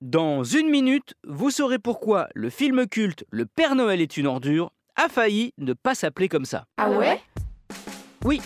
Dans une minute, vous saurez pourquoi le film culte Le Père Noël est une ordure a failli ne pas s'appeler comme ça. Ah ouais? Oui,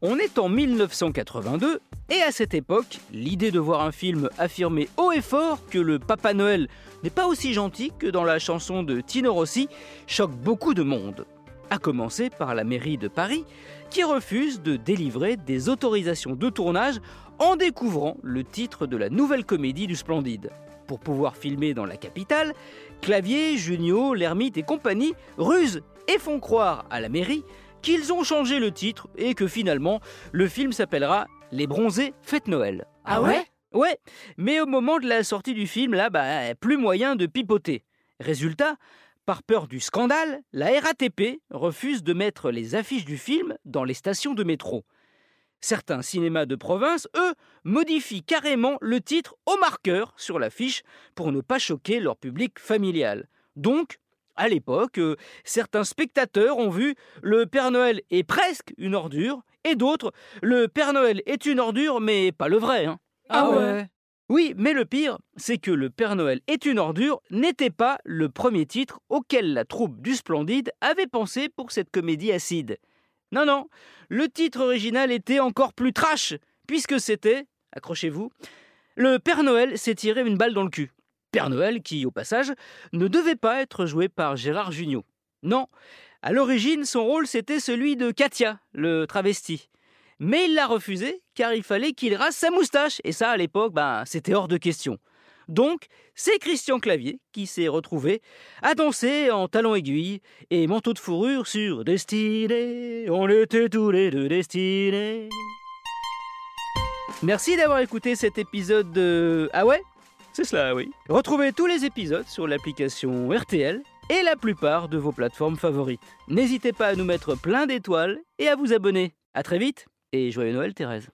on est en 1982 et à cette époque, l'idée de voir un film affirmer haut et fort que le Papa Noël n'est pas aussi gentil que dans la chanson de Tino Rossi choque beaucoup de monde. À commencer par la mairie de Paris, qui refuse de délivrer des autorisations de tournage en découvrant le titre de la nouvelle comédie du Splendide. Pour pouvoir filmer dans la capitale, Clavier, Junio, Lermite et compagnie rusent et font croire à la mairie qu'ils ont changé le titre et que finalement le film s'appellera Les Bronzés Fête Noël. Ah ouais? Ouais, mais au moment de la sortie du film, là, bah, plus moyen de pipoter. Résultat, par peur du scandale, la RATP refuse de mettre les affiches du film dans les stations de métro. Certains cinémas de province, eux, modifient carrément le titre au marqueur sur l'affiche pour ne pas choquer leur public familial. Donc, à l'époque, euh, certains spectateurs ont vu Le Père Noël est presque une ordure et d'autres Le Père Noël est une ordure mais pas le vrai. hein. Ah ouais Oui, mais le pire, c'est que Le Père Noël est une ordure n'était pas le premier titre auquel la troupe du Splendide avait pensé pour cette comédie acide. Non, non, le titre original était encore plus trash, puisque c'était, accrochez-vous, Le Père Noël s'est tiré une balle dans le cul. Père Noël qui, au passage, ne devait pas être joué par Gérard Jugnot. Non, à l'origine, son rôle c'était celui de Katia, le travesti. Mais il l'a refusé car il fallait qu'il rase sa moustache, et ça à l'époque, ben, c'était hors de question. Donc, c'est Christian Clavier qui s'est retrouvé à danser en talons aiguilles et manteau de fourrure sur Destinée. On était tous les deux destinés. Merci d'avoir écouté cet épisode de. Ah ouais? C'est cela, oui. Retrouvez tous les épisodes sur l'application RTL et la plupart de vos plateformes favorites. N'hésitez pas à nous mettre plein d'étoiles et à vous abonner. À très vite et joyeux Noël, Thérèse.